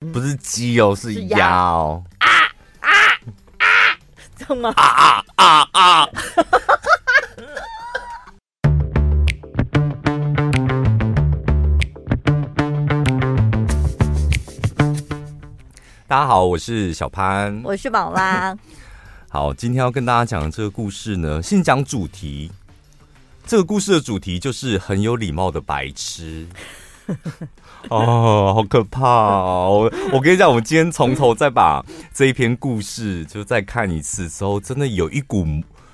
不是鸡哦，是鸭哦。啊啊啊！怎么？啊啊啊啊！大家好，我是小潘，我是宝拉。好，今天要跟大家讲的这个故事呢，先讲主题。这个故事的主题就是很有礼貌的白痴。哦，好可怕哦！我跟你讲，我们今天从头再把这一篇故事就再看一次之后，真的有一股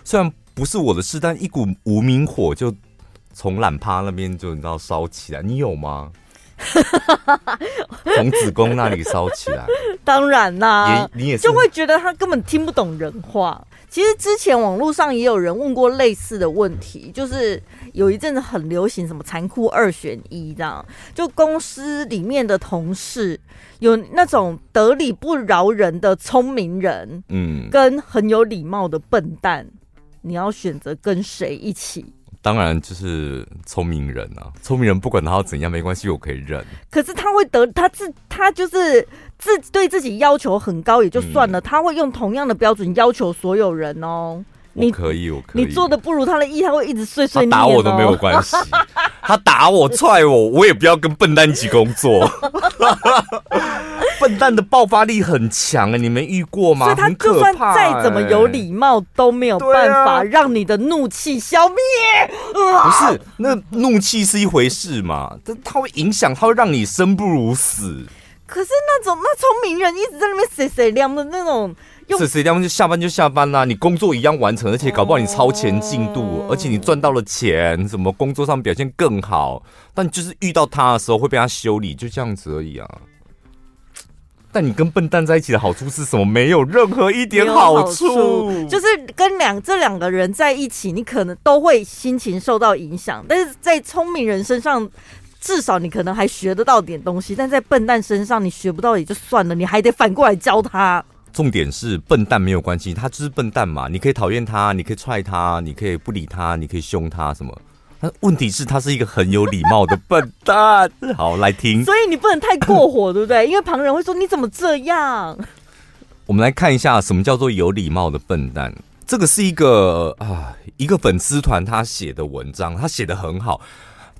虽然不是我的事，但一股无名火就从懒趴那边就你知道烧起来。你有吗？从子宫那里烧起来，当然啦，也你也是就会觉得他根本听不懂人话。其实之前网络上也有人问过类似的问题，就是有一阵子很流行什么残酷二选一这样，就公司里面的同事有那种得理不饶人的聪明人，嗯，跟很有礼貌的笨蛋，你要选择跟谁一起？当然就是聪明人啊，聪明人不管他要怎样没关系，我可以忍。可是他会得他自他就是自对自己要求很高也就算了，嗯、他会用同样的标准要求所有人哦。你可以，我可以。你做的不如他的意，他会一直碎碎念、哦。他打我都没有关系，他打我踹我，我也不要跟笨蛋一起工作。笨蛋的爆发力很强哎，你们遇过吗？所以他就算再怎么有礼貌，都没有办法让你的怒气消灭。不是，那怒气是一回事嘛，但它会影响，它会让你生不如死。可是那种那聪明人一直在那边谁谁亮的那种，谁谁亮就下班就下班啦，你工作一样完成，而且搞不好你超前进度，而且你赚到了钱，什么工作上表现更好，但就是遇到他的时候会被他修理，就这样子而已啊。但你跟笨蛋在一起的好处是什么？没有任何一点好处，好处就是跟两这两个人在一起，你可能都会心情受到影响。但是在聪明人身上，至少你可能还学得到点东西；但在笨蛋身上，你学不到也就算了，你还得反过来教他。重点是笨蛋没有关系，他就是笨蛋嘛，你可以讨厌他，你可以踹他，你可以不理他，你可以凶他什么。但问题是，他是一个很有礼貌的笨蛋。好，来听。所以你不能太过火，对不对？因为旁人会说你怎么这样。我们来看一下什么叫做有礼貌的笨蛋。这个是一个啊，一个粉丝团他写的文章，他写的很好。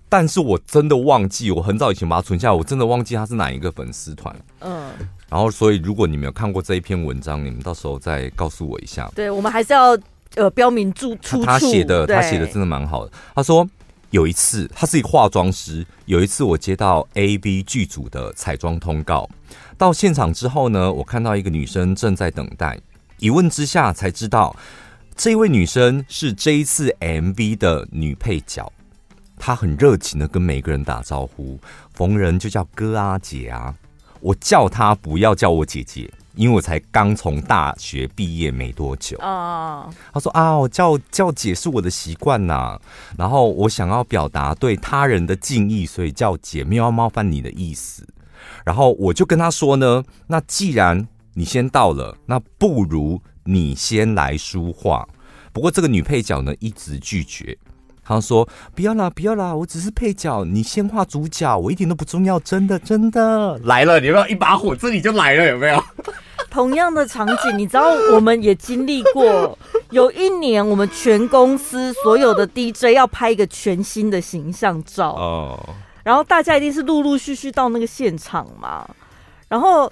但是我真的忘记，我很早以前把它存下来，我真的忘记他是哪一个粉丝团。嗯。然后，所以如果你没有看过这一篇文章，你们到时候再告诉我一下。对，我们还是要。呃，标明出处。他写的，他写的真的蛮好的。他说有一次，他是一个化妆师。有一次，我接到 A B 剧组的彩妆通告，到现场之后呢，我看到一个女生正在等待。一问之下才知道，这位女生是这一次 MV 的女配角。她很热情的跟每个人打招呼，逢人就叫哥啊姐啊。我叫他不要叫我姐姐。因为我才刚从大学毕业没多久哦，他说啊，我叫叫姐是我的习惯呐，然后我想要表达对他人的敬意，所以叫姐，没有要冒犯你的意思。然后我就跟他说呢，那既然你先到了，那不如你先来说话。不过这个女配角呢一直拒绝，她说不要啦，不要啦，我只是配角，你先画主角，我一点都不重要，真的真的。来了，你有没有一把火，这里就来了，有没有？同样的场景，你知道我们也经历过。有一年，我们全公司所有的 DJ 要拍一个全新的形象照哦，然后大家一定是陆陆续续到那个现场嘛。然后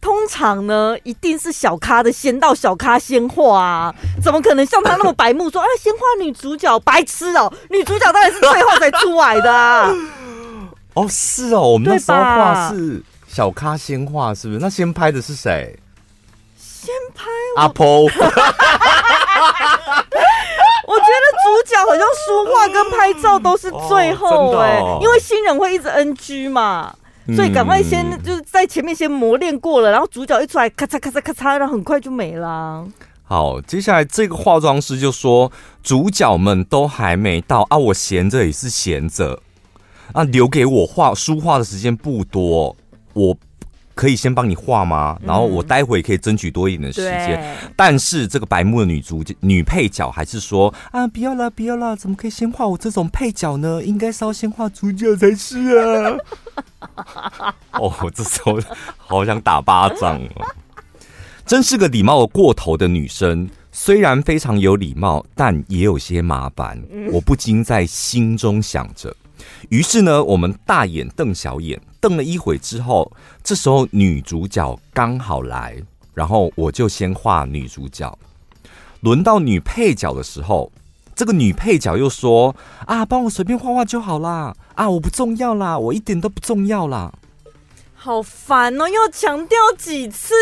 通常呢，一定是小咖的先到，小咖先画啊，怎么可能像他那么白目说啊，先画女主角，白痴哦，女主角当然是最后才出来的啊。哦，是哦，我们那时候画是小咖先画，是不是？那先拍的是谁？先拍阿婆，我觉得主角好像说话跟拍照都是最后哎、欸哦哦，因为新人会一直 NG 嘛，所以赶快先就是在前面先磨练过了，然后主角一出来咔嚓咔嚓咔嚓，然后很快就没了。好，接下来这个化妆师就说，主角们都还没到啊，我闲着也是闲着啊，留给我画书画的时间不多，我。可以先帮你画吗？然后我待会可以争取多一点的时间。嗯、但是这个白目的女主角、女配角还是说啊，不要啦，不要啦，怎么可以先画我这种配角呢？应该是要先画主角才是啊！哦，这时候好想打巴掌哦！真是个礼貌过头的女生，虽然非常有礼貌，但也有些麻烦。我不禁在心中想着。于是呢，我们大眼瞪小眼，瞪了一会之后，这时候女主角刚好来，然后我就先画女主角。轮到女配角的时候，这个女配角又说：“啊，帮我随便画画就好啦，啊，我不重要啦，我一点都不重要啦。”好烦哦，要强调几次？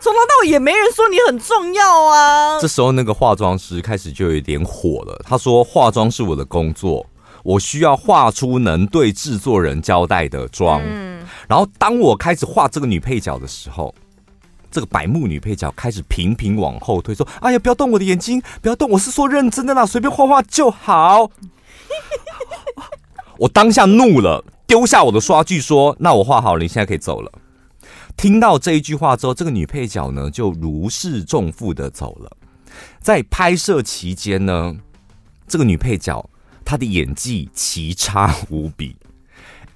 从头到尾也没人说你很重要啊。这时候那个化妆师开始就有点火了，他说：“化妆是我的工作。”我需要画出能对制作人交代的妆，嗯，然后当我开始画这个女配角的时候，这个白目女配角开始频频往后退，说：“哎呀，不要动我的眼睛，不要动，我是说认真的啦，随便画画就好。”我当下怒了，丢下我的刷具，说：“那我画好了，你现在可以走了。”听到这一句话之后，这个女配角呢就如释重负的走了。在拍摄期间呢，这个女配角。他的演技奇差无比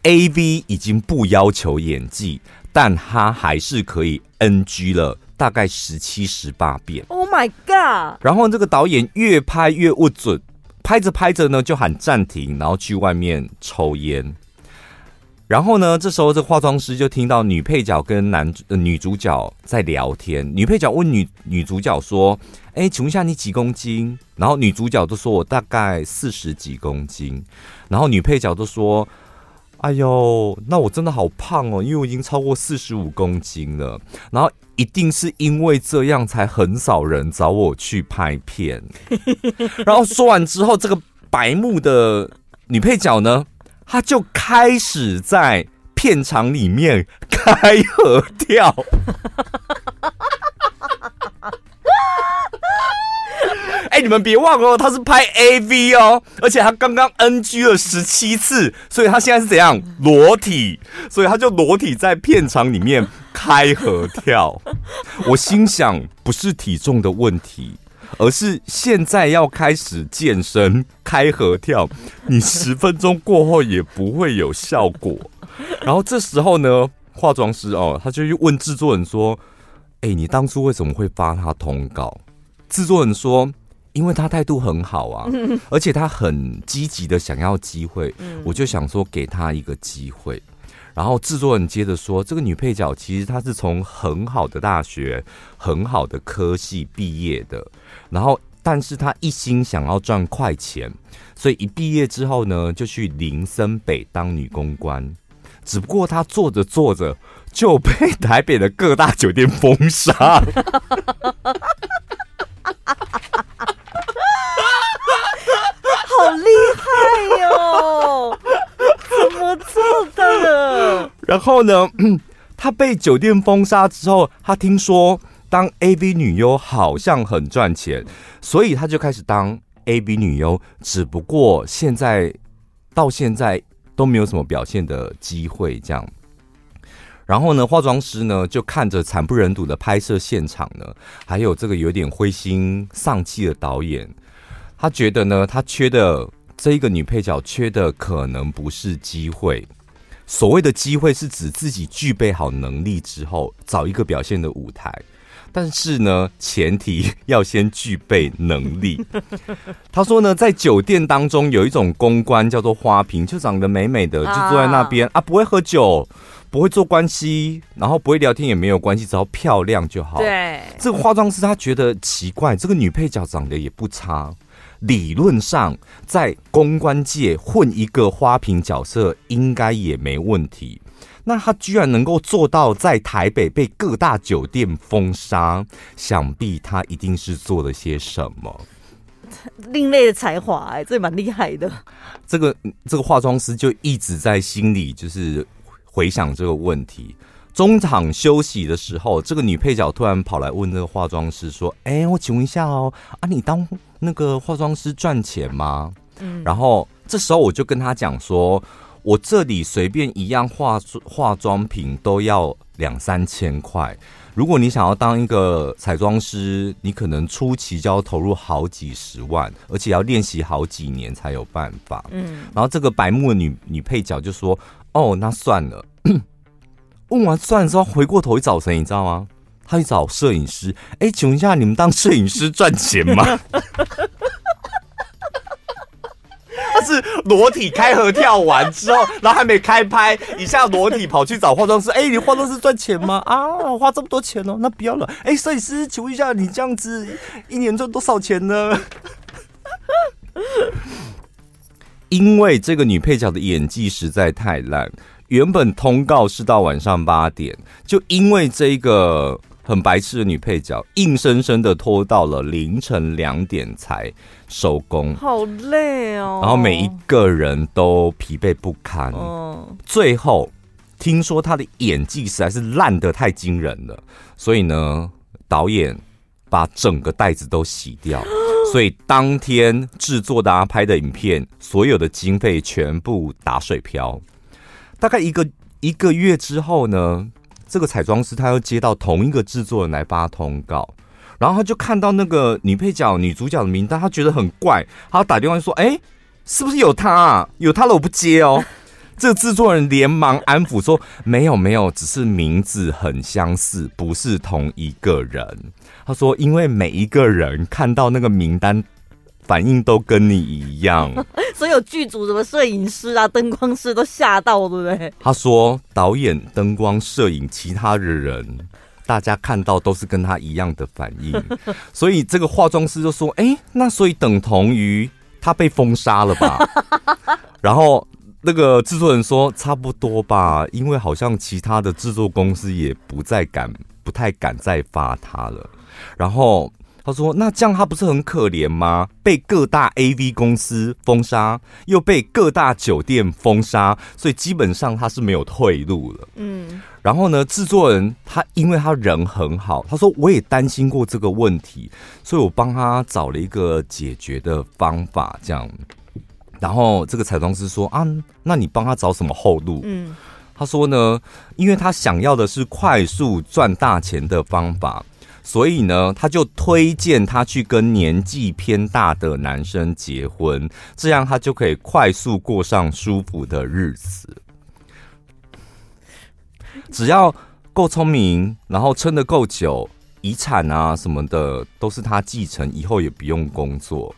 ，AV 已经不要求演技，但他还是可以 NG 了大概十七十八遍。Oh my god！然后这个导演越拍越不准，拍着拍着呢就喊暂停，然后去外面抽烟。然后呢，这时候这化妆师就听到女配角跟男、呃、女主角在聊天。女配角问女女主角说：“哎，请问一下你几公斤？”然后女主角都说：“我大概四十几公斤。”然后女配角都说：“哎呦，那我真的好胖哦，因为我已经超过四十五公斤了。”然后一定是因为这样，才很少人找我去拍片。然后说完之后，这个白目的女配角呢？他就开始在片场里面开合跳。哎，你们别忘了，他是拍 AV 哦，而且他刚刚 NG 了十七次，所以他现在是怎样裸体？所以他就裸体在片场里面开合跳。我心想，不是体重的问题。而是现在要开始健身开合跳，你十分钟过后也不会有效果。然后这时候呢，化妆师哦，他就去问制作人说：“哎，你当初为什么会发他通告？”制作人说：“因为他态度很好啊，而且他很积极的想要机会，我就想说给他一个机会。”然后制作人接着说：“这个女配角其实她是从很好的大学、很好的科系毕业的，然后但是她一心想要赚快钱，所以一毕业之后呢，就去林森北当女公关。只不过她做着做着就被台北的各大酒店封杀。”好厉害哟！做的？然后呢，他被酒店封杀之后，他听说当 AV 女优好像很赚钱，所以他就开始当 AV 女优。只不过现在到现在都没有什么表现的机会，这样。然后呢，化妆师呢就看着惨不忍睹的拍摄现场呢，还有这个有点灰心丧气的导演。他觉得呢，他缺的这一个女配角缺的可能不是机会。所谓的机会是指自己具备好能力之后，找一个表现的舞台。但是呢，前提要先具备能力。他说呢，在酒店当中有一种公关叫做花瓶，就长得美美的，就坐在那边啊，不会喝酒，不会做关系，然后不会聊天也没有关系，只要漂亮就好。对，这个化妆师他觉得奇怪，这个女配角长得也不差。理论上，在公关界混一个花瓶角色应该也没问题。那他居然能够做到在台北被各大酒店封杀，想必他一定是做了些什么另类的才华，哎，这蛮厉害的。这个这个化妆师就一直在心里就是回想这个问题。中场休息的时候，这个女配角突然跑来问那个化妆师说：“哎，我请问一下哦，啊，你当那个化妆师赚钱吗？”嗯，然后这时候我就跟他讲说：“我这里随便一样化化妆品都要两三千块。如果你想要当一个彩妆师，你可能初期就要投入好几十万，而且要练习好几年才有办法。嗯，然后这个白目的女女配角就说：“哦，那算了。”问完算了之后，回过头去找谁？你知道吗？他去找摄影师。哎，请问一下，你们当摄影师赚钱吗？他是裸体开合跳完之后，然后还没开拍，一下裸体跑去找化妆师。哎、欸，你化妆师赚钱吗？啊，花这么多钱哦，那不要了。哎、欸，摄影师，请问一下，你这样子一年赚多少钱呢？因为这个女配角的演技实在太烂，原本通告是到晚上八点，就因为这个。很白痴的女配角，硬生生的拖到了凌晨两点才收工，好累哦。然后每一个人都疲惫不堪。嗯，最后听说她的演技实在是烂得太惊人了，所以呢，导演把整个袋子都洗掉，所以当天制作的、啊、拍的影片，所有的经费全部打水漂。大概一个一个月之后呢，这个彩妆师他又接到同一个制作人来发通告，然后他就看到那个女配角、女主角的名单，他觉得很怪，他打电话说：“哎，是不是有他啊？有他了，我不接哦。”这个制作人连忙安抚说：“没有，没有，只是名字很相似，不是同一个人。”他说：“因为每一个人看到那个名单。”反应都跟你一样，所有剧组什么摄影师啊、灯光师都吓到，对不对？他说导演、灯光、摄影，其他的人，大家看到都是跟他一样的反应，所以这个化妆师就说：“哎、欸，那所以等同于他被封杀了吧？” 然后那个制作人说：“差不多吧，因为好像其他的制作公司也不再敢、不太敢再发他了。”然后。他说：“那这样他不是很可怜吗？被各大 AV 公司封杀，又被各大酒店封杀，所以基本上他是没有退路了。”嗯，然后呢，制作人他因为他人很好，他说我也担心过这个问题，所以我帮他找了一个解决的方法。这样，然后这个彩妆师说：“啊，那你帮他找什么后路？”嗯，他说呢，因为他想要的是快速赚大钱的方法。所以呢，他就推荐他去跟年纪偏大的男生结婚，这样他就可以快速过上舒服的日子。只要够聪明，然后撑得够久，遗产啊什么的都是他继承，以后也不用工作。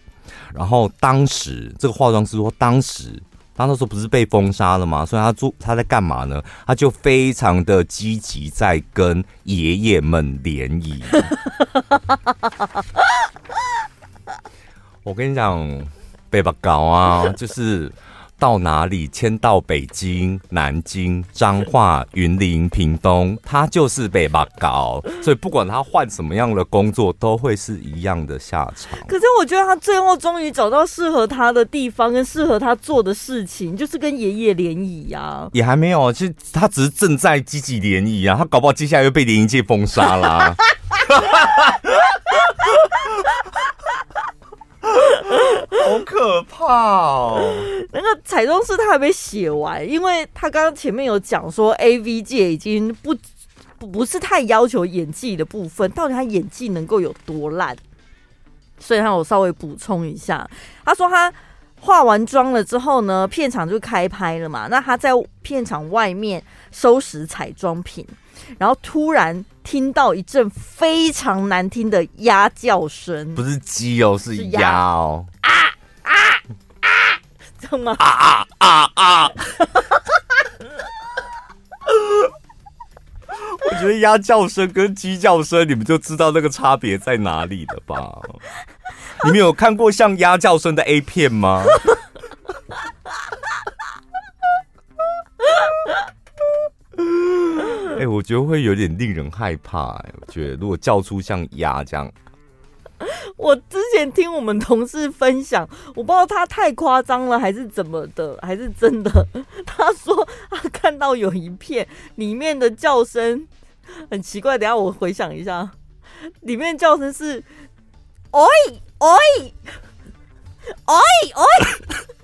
然后当时这个化妆师说，当时。他那时候不是被封杀了吗？所以他做他在干嘛呢？他就非常的积极，在跟爷爷们联谊。我跟你讲，被巴搞啊，就是。到哪里迁到北京、南京、彰化、云林、屏东，他就是被骂搞，所以不管他换什么样的工作，都会是一样的下场。可是我觉得他最后终于找到适合他的地方，跟适合他做的事情，就是跟爷爷联谊呀。也还没有，其实他只是正在积极联谊啊，他搞不好接下来又被联谊界封杀啦。好可怕哦！那个彩妆师他还没写完，因为他刚刚前面有讲说，AV 界已经不不是太要求演技的部分，到底他演技能够有多烂？所以，他我稍微补充一下，他说他化完妆了之后呢，片场就开拍了嘛。那他在片场外面收拾彩妆品，然后突然。听到一阵非常难听的鸭叫声，不是鸡哦，是鸭哦，啊啊啊！知道吗？啊啊啊啊！我觉得鸭叫声跟鸡叫声，你们就知道那个差别在哪里了吧？你们有看过像鸭叫声的 A 片吗？哎、我觉得会有点令人害怕、欸。我觉得如果叫出像鸭这样，我之前听我们同事分享，我不知道他太夸张了还是怎么的，还是真的。他说他看到有一片里面的叫声很奇怪，等下我回想一下，里面叫声是“喂喂喂喂”，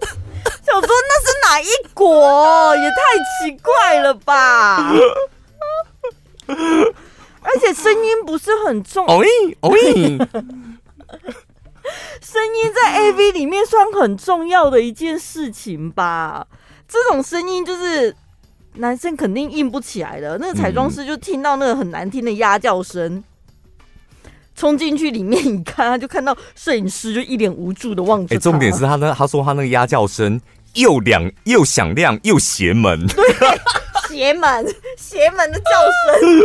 想说那是哪一国？也太奇怪了吧！而且声音不是很重，哦咦哦咦，声音在 AV 里面算很重要的一件事情吧？这种声音就是男生肯定硬不起来的。那个彩妆师就听到那个很难听的鸭叫声，冲进去里面一看，他就看到摄影师就一脸无助的望着。哎，重点是他那他说他那个鸭叫声又亮又响亮又邪门，对，邪门邪门的叫声。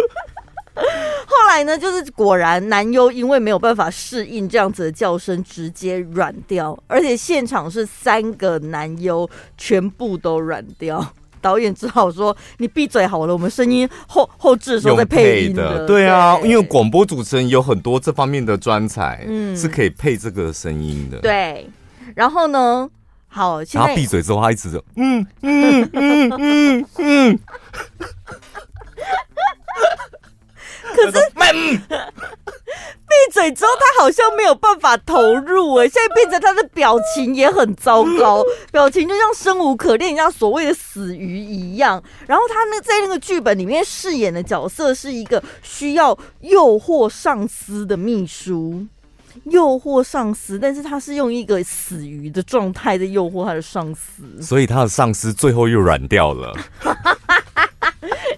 后来呢，就是果然男优因为没有办法适应这样子的叫声，直接软掉，而且现场是三个男优全部都软掉，导演只好说：“你闭嘴好了，我们声音后后置的时候再配音的。”对啊，对，因为广播主持人有很多这方面的专才，嗯，是可以配这个声音的。对，然后呢，好，现在他闭嘴之后，他一直嗯嗯嗯嗯嗯。可是，闭嘴之后，他好像没有办法投入哎，现在变成他的表情也很糟糕，表情就像生无可恋，像所谓的死鱼一样。然后他那在那个剧本里面饰演的角色是一个需要诱惑上司的秘书，诱惑上司，但是他是用一个死鱼的状态在诱惑他的上司，所以他的上司最后又软掉了。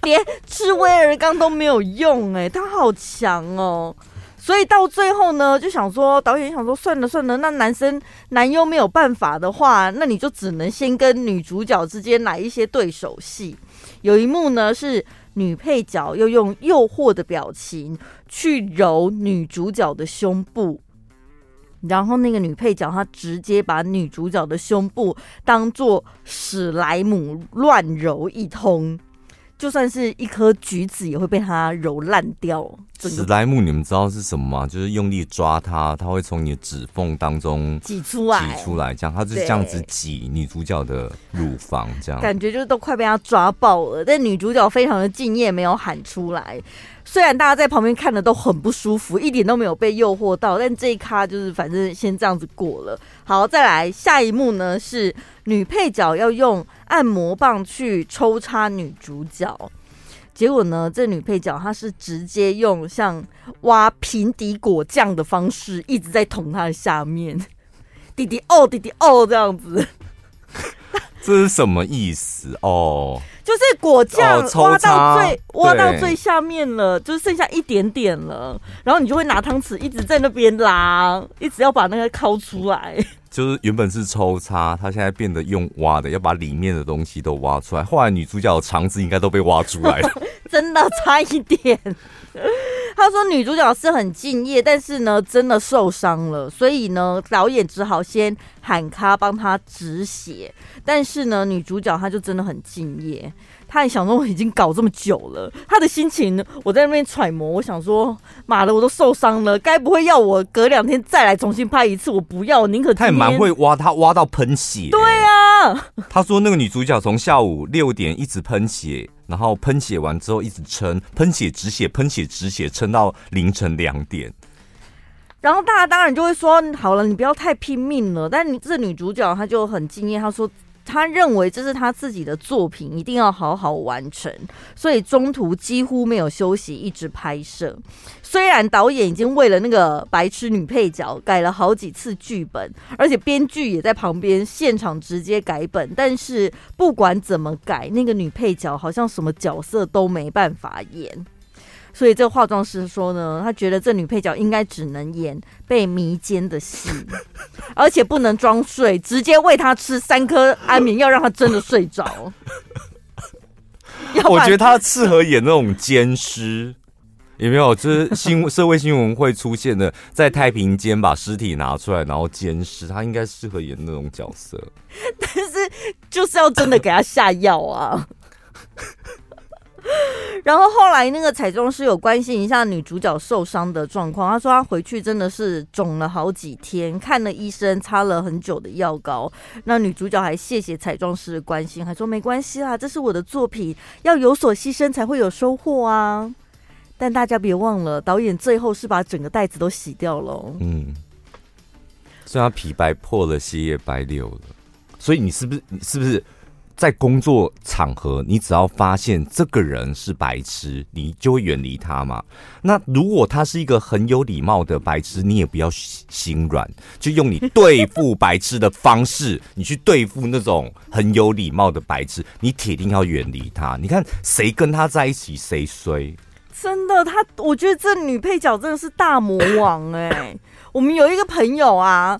连吃威尔刚都没有用哎、他好强哦！所以到最后呢，就想说导演想说算了算了，那男生男优没有办法的话，那你就只能先跟女主角之间来一些对手戏。有一幕呢是女配角又用诱惑的表情去揉女主角的胸部，然后那个女配角她直接把女主角的胸部当做史莱姆乱揉一通。就算是一颗橘子，也会被它揉烂掉。史莱姆，你们知道是什么吗？就是用力抓它，它会从你的指缝当中挤出来，挤出来，这样它就是这样子挤女主角的乳房，这样感觉就是都快被它抓爆了。但女主角非常的敬业，没有喊出来。虽然大家在旁边看的都很不舒服，一点都没有被诱惑到，但这一咖就是反正先这样子过了。好，再来下一幕呢，是女配角要用按摩棒去抽插女主角，结果呢，这女配角她是直接用像挖平底果酱的方式一直在捅她的下面，弟弟哦，弟弟哦，这样子。这是什么意思哦？就是果酱挖到最、哦、挖到最下面了，就剩下一点点了，然后你就会拿汤匙一直在那边拉，一直要把那个抠出来。就是原本是抽插，他现在变得用挖的，要把里面的东西都挖出来。后来女主角肠子应该都被挖出来了，真的差一点。他说女主角是很敬业，但是呢，真的受伤了，所以呢，导演只好先喊卡帮她止血。但是呢，女主角她就真的很敬业。他也想说，我已经搞这么久了，他的心情我在那边揣摩。我想说，妈的，我都受伤了，该不会要我隔两天再来重新拍一次？我不要，宁可他也蛮会挖，他挖到喷血。对啊，他说那个女主角从下午六点一直喷血，然后喷血完之后一直撑，喷血止血，喷血止血，撑到凌晨两点。然后大家当然就会说，好了，你不要太拼命了。但你这女主角她就很敬业，她说。他认为这是他自己的作品，一定要好好完成，所以中途几乎没有休息，一直拍摄。虽然导演已经为了那个白痴女配角改了好几次剧本，而且编剧也在旁边现场直接改本，但是不管怎么改，那个女配角好像什么角色都没办法演。所以这个化妆师说呢，他觉得这女配角应该只能演被迷奸的戏，而且不能装睡，直接喂她吃三颗安眠药，让她真的睡着。我觉得她适合演那种奸尸，有没有？就是新社会新闻会出现的，在太平间把尸体拿出来，然后奸尸，她应该适合演那种角色。但是就是要真的给她下药啊。然后后来那个彩妆师有关心一下女主角受伤的状况，他说他回去真的是肿了好几天，看了医生，擦了很久的药膏。那女主角还谢谢彩妆师的关心，还说没关系啦，这是我的作品，要有所牺牲才会有收获啊。但大家别忘了，导演最后是把整个袋子都洗掉了。嗯，虽然皮白破了，血也白流了。所以你是不是你是不是？在工作场合，你只要发现这个人是白痴，你就会远离他嘛。那如果他是一个很有礼貌的白痴，你也不要心软，就用你对付白痴的方式，你去对付那种很有礼貌的白痴，你铁定要远离他。你看谁跟他在一起，谁衰。真的，他我觉得这女配角真的是大魔王哎、我们有一个朋友啊，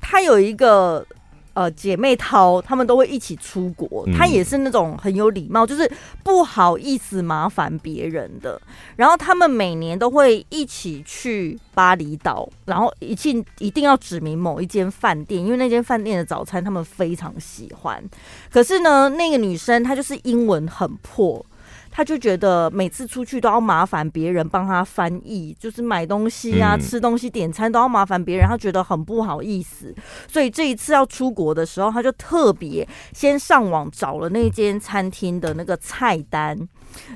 他有一个。呃，姐妹淘她们都会一起出国，她也是那种很有礼貌，就是不好意思麻烦别人的。然后她们每年都会一起去巴厘岛，然后一进一定要指明某一间饭店，因为那间饭店的早餐他们非常喜欢。可是呢，那个女生她就是英文很破。他就觉得每次出去都要麻烦别人帮他翻译，就是买东西啊、吃东西、点餐都要麻烦别人，他觉得很不好意思。所以这一次要出国的时候，他就特别先上网找了那间餐厅的那个菜单。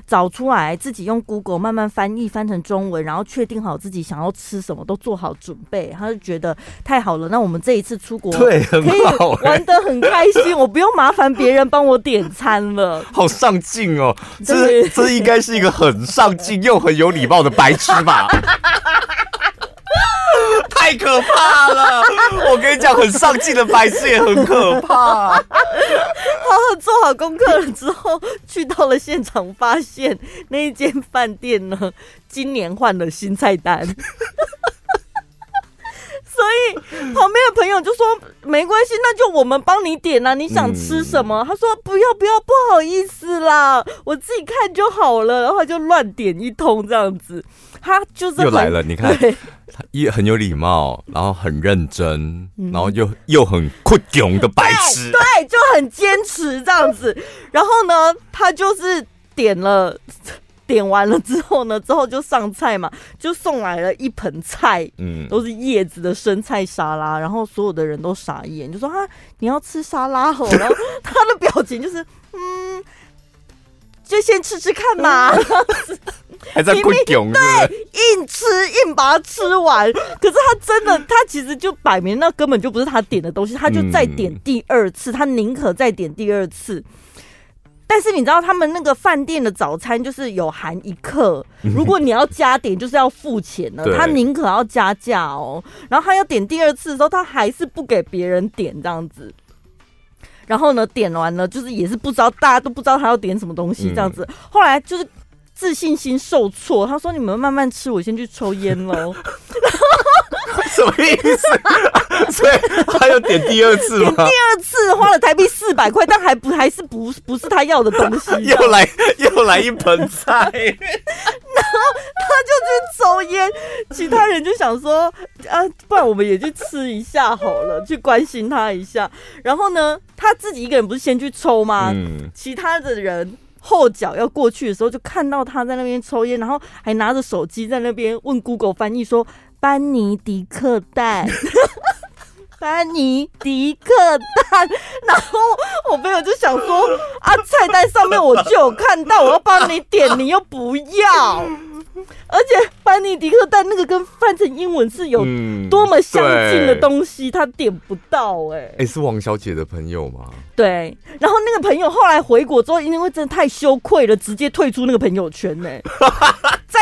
找出来，自己用 Google 慢慢翻译翻成中文，然后确定好自己想要吃什么，都做好准备。他就觉得太好了，那我们这一次出国对，很好，可以玩得很开心，我不用麻烦别人帮我点餐了。好上进哦，这这应该是一个很上进又很有礼貌的白痴吧。太可怕了！我跟你讲，很上进的白痴也很可怕。好好做好功课了之后，去到了现场，发现那一间饭店呢，今年换了新菜单。所以旁边的朋友就说：“没关系，那就我们帮你点啊，你想吃什么？”嗯、他说：“不要不要，不好意思啦，我自己看就好了。”然后他就乱点一通这样子。他就是又来了，你看，他也很有礼貌，然后很认真，然后又又很酷囧的白痴，对，就很坚持这样子。然后呢，他就是点了，点完了之后呢，之后就上菜嘛，就送来了一盆菜，嗯，都是叶子的生菜沙拉。然后所有的人都傻眼，就说：“啊，你要吃沙拉吼？”然后他的表情就是，嗯。就先吃吃看嘛，还在贵囧，对，硬吃硬把它吃完。可是他真的，他其实就摆明那根本就不是他点的东西，他就再点第二次，他宁可再点第二次。但是你知道，他们那个饭店的早餐就是有含一克，如果你要加点，就是要付钱的。他宁可要加价哦，然后他要点第二次的时候，他还是不给别人点这样子。然后呢，点完了就是也是不知道，大家都不知道他要点什么东西这样子。后来就是自信心受挫，他说：“你们慢慢吃，我先去抽烟喽。” 什么意思？所以他要点第二次吗？点第二次花了台币四百块，但还不还是不不是他要的东西。又来又来一盆菜，然后他就去抽烟，其他人就想说啊，不然我们也去吃一下好了，去关心他一下。然后呢，他自己一个人不是先去抽吗？嗯，其他的人后脚要过去的时候，就看到他在那边抽烟，然后还拿着手机在那边问 Google 翻译说。班尼迪克蛋，班尼迪克蛋，然后我朋友就想说啊，菜单上面我就有看到，我要帮你点，你又不要，而且班尼迪克蛋那个跟翻成英文是有多么相近的东西，他点不到哎、欸，哎、欸，是王小姐的朋友吗？对，然后那个朋友后来回国之后，因为真的太羞愧了，直接退出那个朋友圈呢、欸。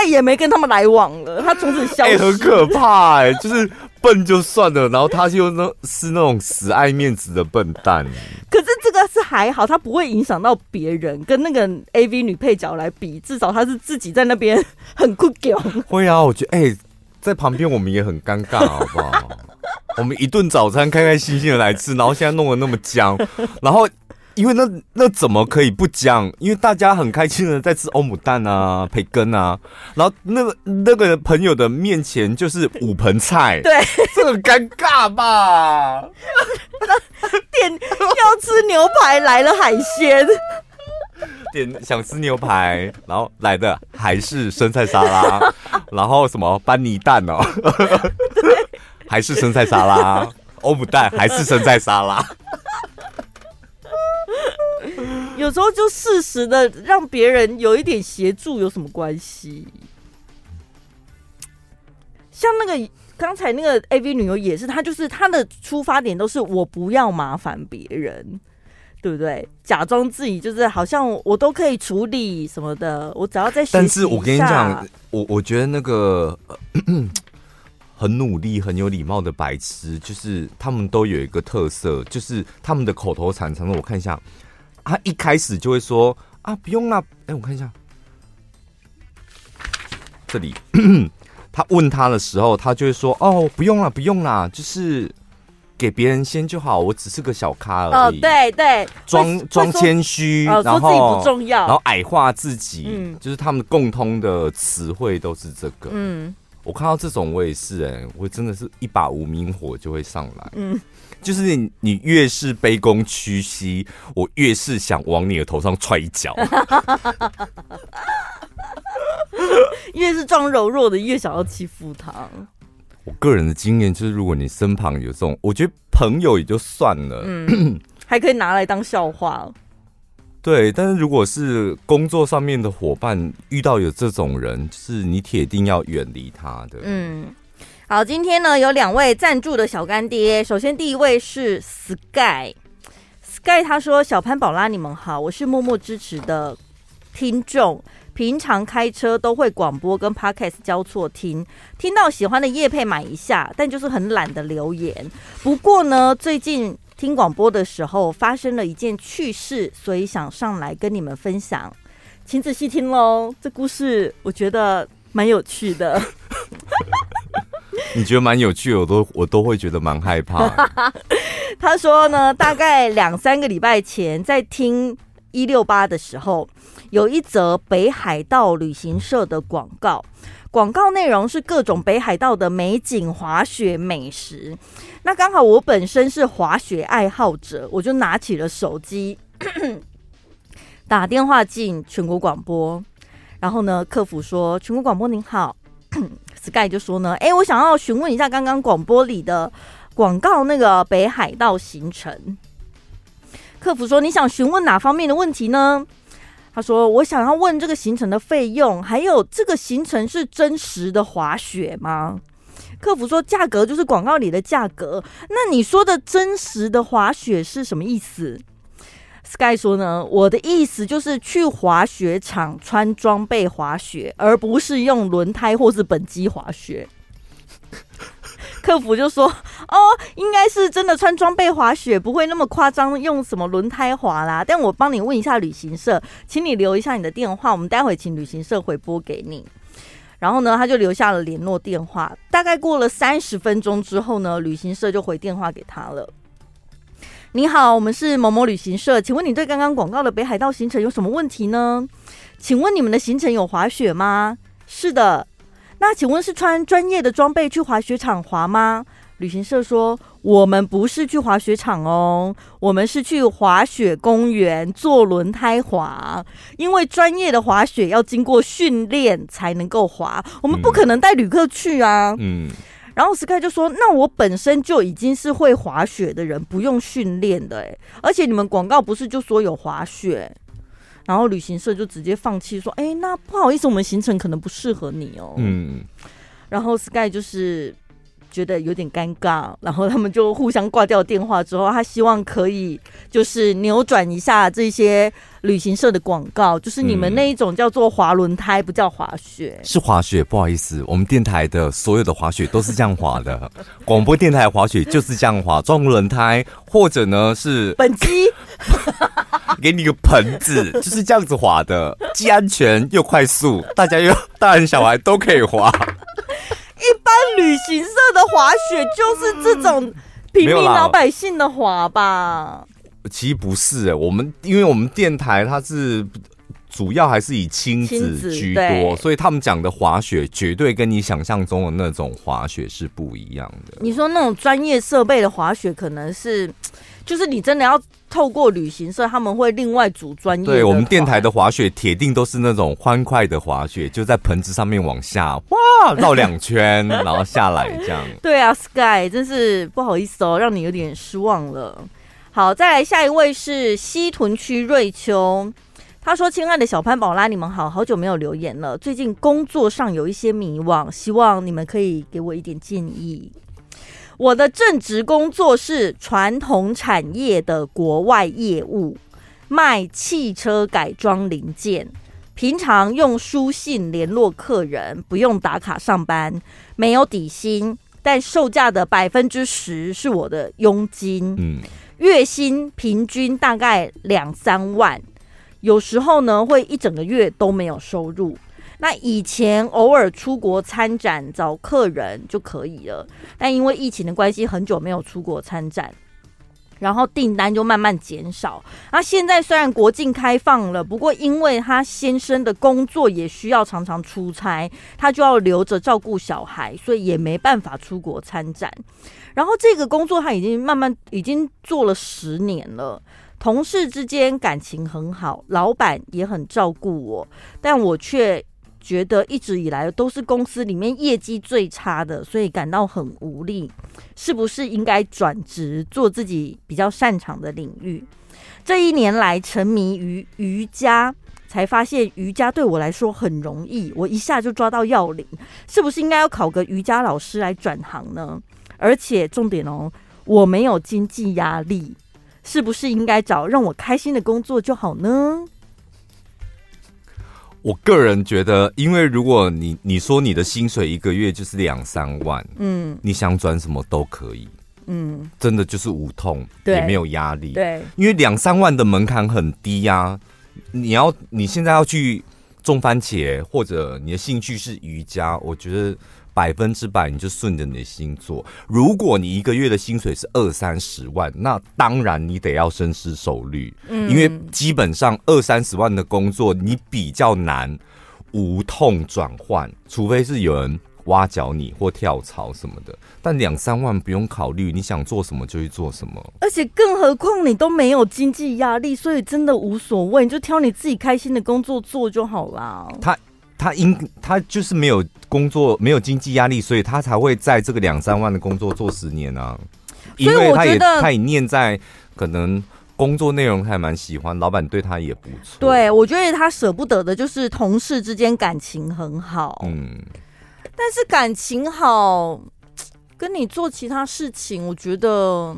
再也没跟他们来往了，他从此消失。很可怕哎、欸，就是笨就算了，然后他就那是那种死爱面子的笨蛋。可是这个是还好，他不会影响到别人，跟那个 AV 女配角来比，至少他是自己在那边很酷屌。会啊，我觉得哎、欸，在旁边我们也很尴尬，好不好？我们一顿早餐开开心心的来吃，然后现在弄得那么僵，然后。因为那那怎么可以不讲？因为大家很开心的在吃欧姆蛋啊、培根啊，然后那个那个朋友的面前就是五盆菜，对，这很尴尬吧？点要吃牛排来了海鲜，点想吃牛排，然后来的还是生菜沙拉，然后什么班尼蛋哦，对还是生菜沙拉，欧姆蛋还是生菜沙拉。有时候就适时的让别人有一点协助有什么关系？像那个刚才那个 AV 女优也是，她就是她的出发点都是我不要麻烦别人，对不对？假装自己就是好像我都可以处理什么的，我只要在。但是我跟你讲，我我觉得那个。很努力、很有礼貌的白痴，就是他们都有一个特色，就是他们的口头禅。常常我看一下，他一开始就会说：“啊，不用啦。”哎，我看一下，这里 他问他的时候，他就会说：“哦，不用啦，不用啦，就是给别人先就好，我只是个小咖而已。”哦，对对，装装谦虚，然后自己不重要，然后矮化自己，嗯，就是他们共通的词汇都是这个，嗯。我看到这种我也是哎、欸，我真的是一把无名火就会上来。嗯，就是你你越是卑躬屈膝，我越是想往你的头上踹一脚。越是装柔弱的，越想要欺负他。我个人的经验就是，如果你身旁有这种，我觉得朋友也就算了，嗯，还可以拿来当笑话。对，但是如果是工作上面的伙伴遇到有这种人，是你铁定要远离他的。嗯，好，今天呢有两位赞助的小干爹，首先第一位是 Sky，Sky 他说：“小潘宝拉，你们好，我是默默支持的听众，平常开车都会广播跟 Podcast 交错听，听到喜欢的业配买一下，但就是很懒得留言。不过呢，最近。”听广播的时候发生了一件趣事，所以想上来跟你们分享，请仔细听喽。这故事我觉得蛮有趣的。你觉得蛮有趣，我都我都会觉得蛮害怕。他说呢，大概两三个礼拜前在听一六八的时候，有一则北海道旅行社的广告。广告内容是各种北海道的美景、滑雪、美食。那刚好我本身是滑雪爱好者，我就拿起了手机，打电话进全国广播。然后呢，客服说：“全国广播您好。”Sky 就说呢：“哎，我想要询问一下刚刚广播里的广告那个北海道行程。”客服说：“你想询问哪方面的问题呢？”他说：“我想要问这个行程的费用，还有这个行程是真实的滑雪吗？”客服说：“价格就是广告里的价格。那你说的真实的滑雪是什么意思？”Sky 说：“呢，我的意思就是去滑雪场穿装备滑雪，而不是用轮胎或是本机滑雪。”客服就说：“哦，应该是真的穿装备滑雪，不会那么夸张，用什么轮胎滑啦。但我帮你问一下旅行社，请你留一下你的电话，我们待会请旅行社回拨给你。然后呢，他就留下了联络电话。大概过了三十分钟之后呢，旅行社就回电话给他了。你好，我们是某某旅行社，请问你对刚刚广告的北海道行程有什么问题呢？请问你们的行程有滑雪吗？是的。”那请问是穿专业的装备去滑雪场滑吗？旅行社说，我们不是去滑雪场哦，我们是去滑雪公园坐轮胎滑，因为专业的滑雪要经过训练才能够滑，我们不可能带旅客去啊。嗯，然后 Sky 就说，那我本身就已经是会滑雪的人，不用训练的哎，而且你们广告不是就说有滑雪？然后旅行社就直接放弃说：“哎，那不好意思，我们行程可能不适合你哦。”嗯，然后 Sky 就是觉得有点尴尬，然后他们就互相挂掉电话之后，他希望可以就是扭转一下这些旅行社的广告，就是你们那一种叫做滑轮胎，不叫滑雪，是滑雪。不好意思，我们电台的所有的滑雪都是这样滑的，广播电台滑雪就是这样滑，装轮胎或者呢是本机。给你个盆子，就是这样子滑的，既安全又快速，大家又大人小孩都可以滑。旅行社的滑雪就是这种平民老百姓的滑吧？其实不是，我们因为我们电台它是主要还是以亲子居多，所以他们讲的滑雪绝对跟你想象中的那种滑雪是不一样的。你说那种专业设备的滑雪，可能是。就是你真的要透过旅行社，他们会另外组专业。对，我们电台的滑雪铁定都是那种欢快的滑雪，就在盆子上面往下哇 绕两圈，然后下来这样。对啊，Sky 真是不好意思哦，让你有点失望了。好，再来下一位是西屯区瑞秋，他说：“亲爱的小潘宝拉，你们好，好久没有留言了。最近工作上有一些迷惘，希望你们可以给我一点建议。我的正职工作是传统产业的国外业务，卖汽车改装零件。”平常用书信联络客人，不用打卡上班，没有底薪，但售价的百分之十是我的佣金。嗯，月薪平均大概两三万，有时候呢会一整个月都没有收入。那以前偶尔出国参展找客人就可以了，但因为疫情的关系，很久没有出国参展。然后订单就慢慢减少。那现在虽然国境开放了，不过因为他先生的工作也需要常常出差，他就要留着照顾小孩，所以也没办法出国参展。然后这个工作他已经慢慢已经做了十年了，同事之间感情很好，老板也很照顾我，但我却。觉得一直以来都是公司里面业绩最差的，所以感到很无力。是不是应该转职做自己比较擅长的领域？这一年来沉迷于瑜伽，才发现瑜伽对我来说很容易，我一下就抓到要领。是不是应该要考个瑜伽老师来转行呢？而且重点哦，我没有经济压力，是不是应该找让我开心的工作就好呢？我个人觉得，因为如果你你说你的薪水一个月就是两三万，嗯，你想转什么都可以，嗯，真的就是无痛，对，也没有压力，对，因为两三万的门槛很低呀，啊，你要你现在要去种番茄，或者你的兴趣是瑜伽，我觉得。百分之百，你就顺着你的心做。如果你一个月的薪水是二三十万，那当然你得要深思熟虑，嗯，因为基本上二三十万的工作你比较难无痛转换，除非是有人挖角你或跳槽什么的。但两三万不用考虑，你想做什么就去做什么。而且更何况你都没有经济压力，所以真的无所谓，你就挑你自己开心的工作做就好啦。他。他应他就是没有工作，没有经济压力，所以他才会在这个两三万的工作做十年啊。因为他也他也念在可能工作内容他还蛮喜欢，老板对他也不错。对，我觉得他舍不得的就是同事之间感情很好。嗯，但是感情好跟你做其他事情，我觉得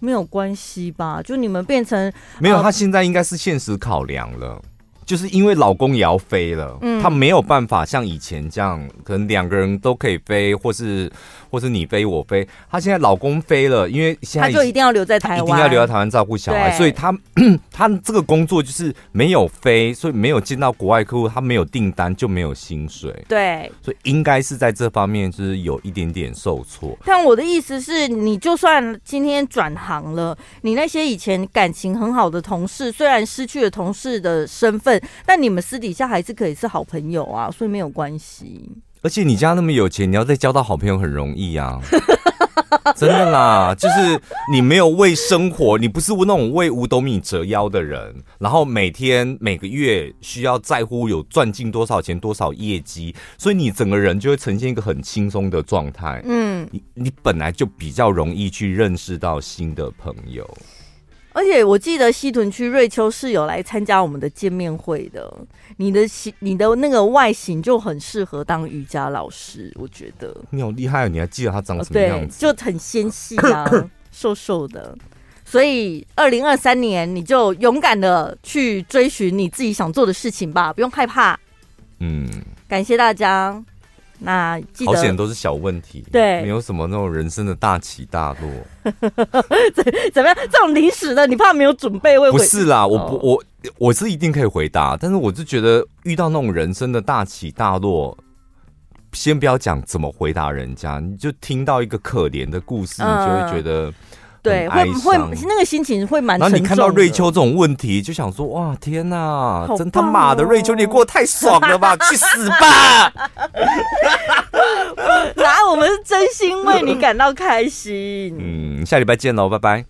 没有关系吧？就你们变成没有，他现在应该是现实考量了。就是因为老公也要飞了，嗯，他没有办法像以前这样，可能两个人都可以飞，或是或是你飞我飞。他现在老公飞了，因为现在他就一定要留在台湾，一定要留在台湾照顾小孩，所以他 他这个工作就是没有飞，所以没有见到国外客户，他没有订单就没有薪水，对，所以应该是在这方面就是有一点点受挫。但我的意思是，你就算今天转行了，你那些以前感情很好的同事，虽然失去了同事的身份。但你们私底下还是可以是好朋友啊，所以没有关系。而且你家那么有钱，你要再交到好朋友很容易啊，真的啦。就是你没有为生活，你不是那种为五斗米折腰的人，然后每天每个月需要在乎有赚进多少钱、多少业绩，所以你整个人就会呈现一个很轻松的状态。嗯，你你本来就比较容易去认识到新的朋友。而且我记得西屯区瑞秋是有来参加我们的见面会的。你的形，你的那个外形就很适合当瑜伽老师，我觉得。你好厉害啊！你还记得他长什么样子？对，就很纤细啊，瘦瘦的。所以二零二三年你就勇敢的去追寻你自己想做的事情吧，不用害怕。嗯，感谢大家。那记得好险都是小问题，对，没有什么那种人生的大起大落。怎怎么样？这种临时的，你怕没有准备会？不是啦，我不我我是一定可以回答，但是我就觉得遇到那种人生的大起大落，先不要讲怎么回答人家，你就听到一个可怜的故事，你就会觉得。对，会会那个心情会蛮。然后你看到瑞秋这种问题，就想说：哇，天哪，哦、真他妈的，瑞秋你过得太爽了吧，去死吧！来，我们是真心为你感到开心。嗯，下礼拜见喽，拜拜。